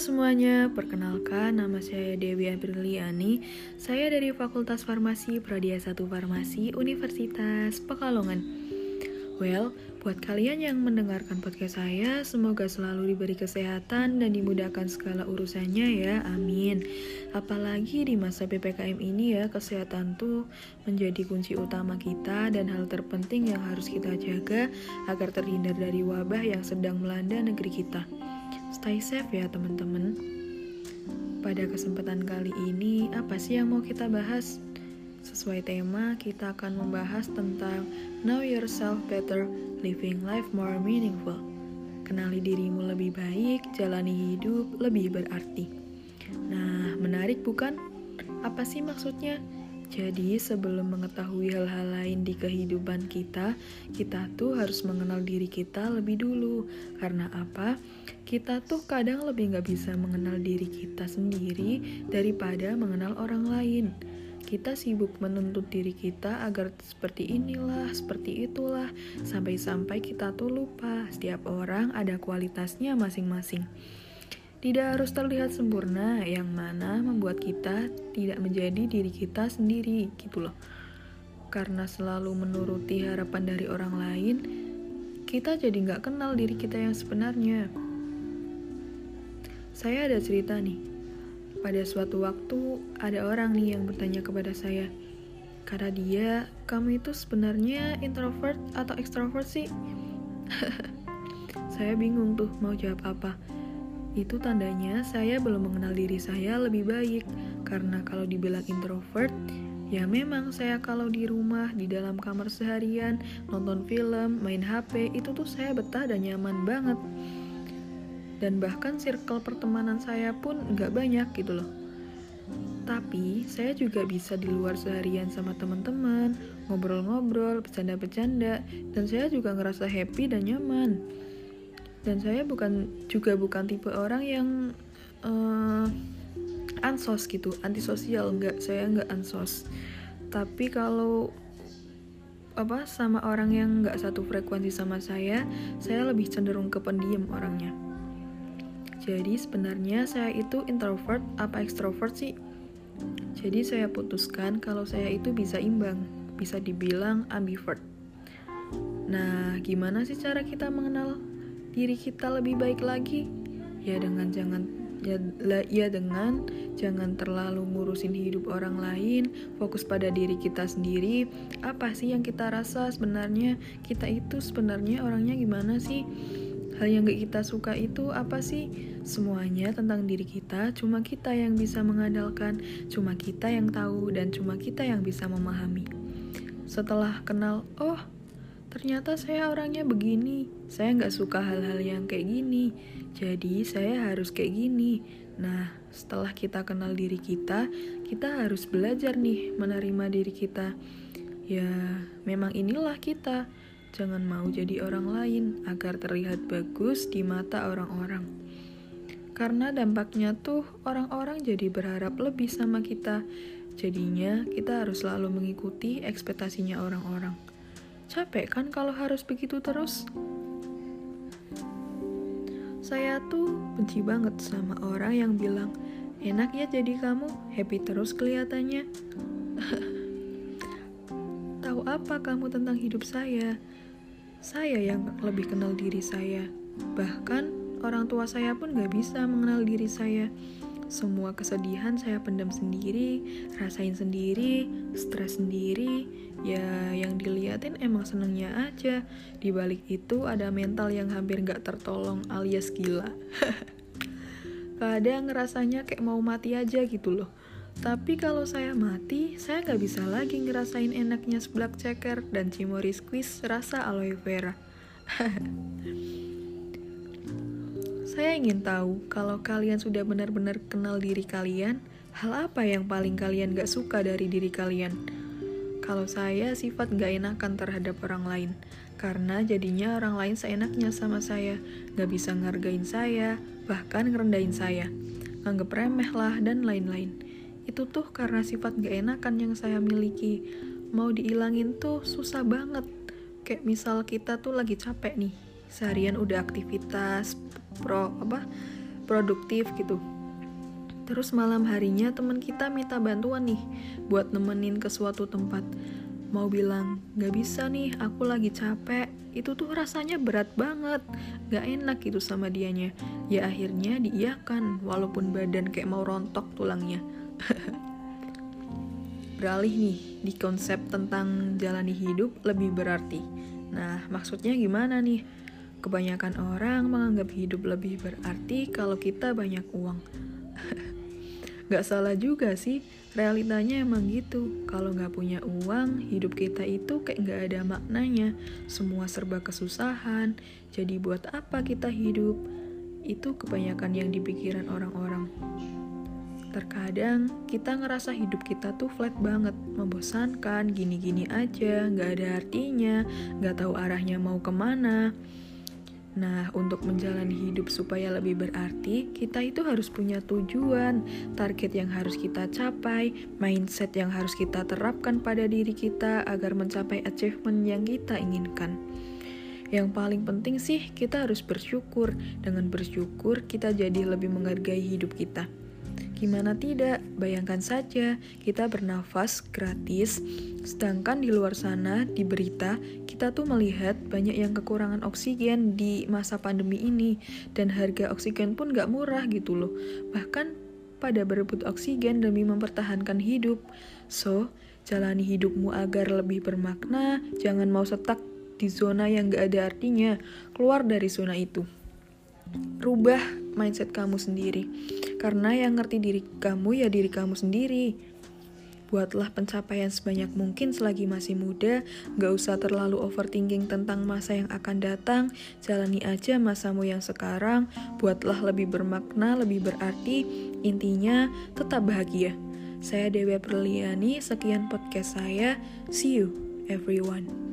semuanya, perkenalkan nama saya Dewi Apriliani. Saya dari Fakultas Farmasi Pradia 1 Farmasi Universitas Pekalongan. Well, buat kalian yang mendengarkan podcast saya, semoga selalu diberi kesehatan dan dimudahkan segala urusannya ya, amin. Apalagi di masa PPKM ini ya, kesehatan tuh menjadi kunci utama kita dan hal terpenting yang harus kita jaga agar terhindar dari wabah yang sedang melanda negeri kita. Stay safe ya teman-teman. Pada kesempatan kali ini, apa sih yang mau kita bahas? Sesuai tema, kita akan membahas tentang Know Yourself Better, Living Life More Meaningful. Kenali dirimu lebih baik, jalani hidup lebih berarti. Nah, menarik bukan? Apa sih maksudnya? Jadi, sebelum mengetahui hal-hal lain di kehidupan kita, kita tuh harus mengenal diri kita lebih dulu. Karena apa? Kita tuh kadang lebih nggak bisa mengenal diri kita sendiri daripada mengenal orang lain. Kita sibuk menuntut diri kita agar seperti inilah, seperti itulah, sampai-sampai kita tuh lupa setiap orang ada kualitasnya masing-masing. Tidak harus terlihat sempurna, yang mana membuat kita tidak menjadi diri kita sendiri, gitu loh. Karena selalu menuruti harapan dari orang lain, kita jadi nggak kenal diri kita yang sebenarnya. Saya ada cerita nih. Pada suatu waktu, ada orang nih yang bertanya kepada saya, Kata dia, kamu itu sebenarnya introvert atau extrovert sih? saya bingung tuh mau jawab apa itu tandanya saya belum mengenal diri saya lebih baik. Karena kalau dibilang introvert, ya memang saya kalau di rumah, di dalam kamar seharian, nonton film, main HP, itu tuh saya betah dan nyaman banget. Dan bahkan circle pertemanan saya pun nggak banyak gitu loh. Tapi saya juga bisa di luar seharian sama teman-teman, ngobrol-ngobrol, bercanda-bercanda, dan saya juga ngerasa happy dan nyaman dan saya bukan juga bukan tipe orang yang uh, ansos gitu antisosial. Nggak saya nggak ansos. Tapi kalau apa sama orang yang nggak satu frekuensi sama saya saya lebih cenderung ke pendiam orangnya. Jadi sebenarnya saya itu introvert apa extrovert sih? Jadi saya putuskan kalau saya itu bisa imbang bisa dibilang ambivert. Nah gimana sih cara kita mengenal diri kita lebih baik lagi ya dengan jangan ya, ya dengan jangan terlalu ngurusin hidup orang lain fokus pada diri kita sendiri apa sih yang kita rasa sebenarnya kita itu sebenarnya orangnya gimana sih hal yang gak kita suka itu apa sih? Semuanya tentang diri kita, cuma kita yang bisa mengandalkan, cuma kita yang tahu, dan cuma kita yang bisa memahami. Setelah kenal, oh ternyata saya orangnya begini. Saya nggak suka hal-hal yang kayak gini. Jadi saya harus kayak gini. Nah setelah kita kenal diri kita kita harus belajar nih menerima diri kita. Ya memang inilah kita. Jangan mau jadi orang lain agar terlihat bagus di mata orang-orang. Karena dampaknya tuh orang-orang jadi berharap lebih sama kita. Jadinya kita harus selalu mengikuti ekspektasinya orang-orang Capek kan kalau harus begitu terus? Saya tuh benci banget sama orang yang bilang, enak ya jadi kamu, happy terus kelihatannya. Tahu apa kamu tentang hidup saya? Saya yang lebih kenal diri saya. Bahkan orang tua saya pun gak bisa mengenal diri saya. Semua kesedihan saya pendam sendiri, rasain sendiri, stres sendiri. Ya, yang diliatin emang senengnya aja. Di balik itu ada mental yang hampir gak tertolong alias gila. Kadang rasanya kayak mau mati aja gitu loh. Tapi kalau saya mati, saya gak bisa lagi ngerasain enaknya seblak ceker dan cimori squeeze rasa aloe vera. Saya ingin tahu kalau kalian sudah benar-benar kenal diri kalian, hal apa yang paling kalian gak suka dari diri kalian? Kalau saya sifat gak enakan terhadap orang lain, karena jadinya orang lain seenaknya sama saya, gak bisa ngargain saya, bahkan ngerendahin saya, nganggep remeh lah, dan lain-lain. Itu tuh karena sifat gak enakan yang saya miliki. Mau diilangin tuh susah banget. Kayak misal kita tuh lagi capek nih, seharian udah aktivitas pro apa produktif gitu. Terus malam harinya teman kita minta bantuan nih buat nemenin ke suatu tempat. Mau bilang gak bisa nih aku lagi capek. Itu tuh rasanya berat banget gak enak gitu sama dianya. Ya akhirnya diiyakan walaupun badan kayak mau rontok tulangnya. Beralih nih di konsep tentang jalani hidup lebih berarti. Nah maksudnya gimana nih kebanyakan orang menganggap hidup lebih berarti kalau kita banyak uang Gak salah juga sih, realitanya emang gitu. Kalau gak punya uang, hidup kita itu kayak gak ada maknanya. Semua serba kesusahan, jadi buat apa kita hidup? Itu kebanyakan yang dipikiran orang-orang. Terkadang kita ngerasa hidup kita tuh flat banget, membosankan, gini-gini aja, gak ada artinya, gak tahu arahnya mau ke mana. Nah, untuk menjalani hidup supaya lebih berarti, kita itu harus punya tujuan, target yang harus kita capai, mindset yang harus kita terapkan pada diri kita agar mencapai achievement yang kita inginkan. Yang paling penting sih, kita harus bersyukur. Dengan bersyukur, kita jadi lebih menghargai hidup kita. Gimana tidak? Bayangkan saja, kita bernafas gratis, sedangkan di luar sana, di berita, kita tuh melihat banyak yang kekurangan oksigen di masa pandemi ini, dan harga oksigen pun gak murah gitu loh. Bahkan pada berebut oksigen demi mempertahankan hidup. So, jalani hidupmu agar lebih bermakna, jangan mau setak di zona yang gak ada artinya, keluar dari zona itu. Rubah mindset kamu sendiri. Karena yang ngerti diri kamu ya diri kamu sendiri. Buatlah pencapaian sebanyak mungkin selagi masih muda, gak usah terlalu overthinking tentang masa yang akan datang, jalani aja masamu yang sekarang, buatlah lebih bermakna, lebih berarti, intinya tetap bahagia. Saya Dewi Perliani, sekian podcast saya, see you everyone.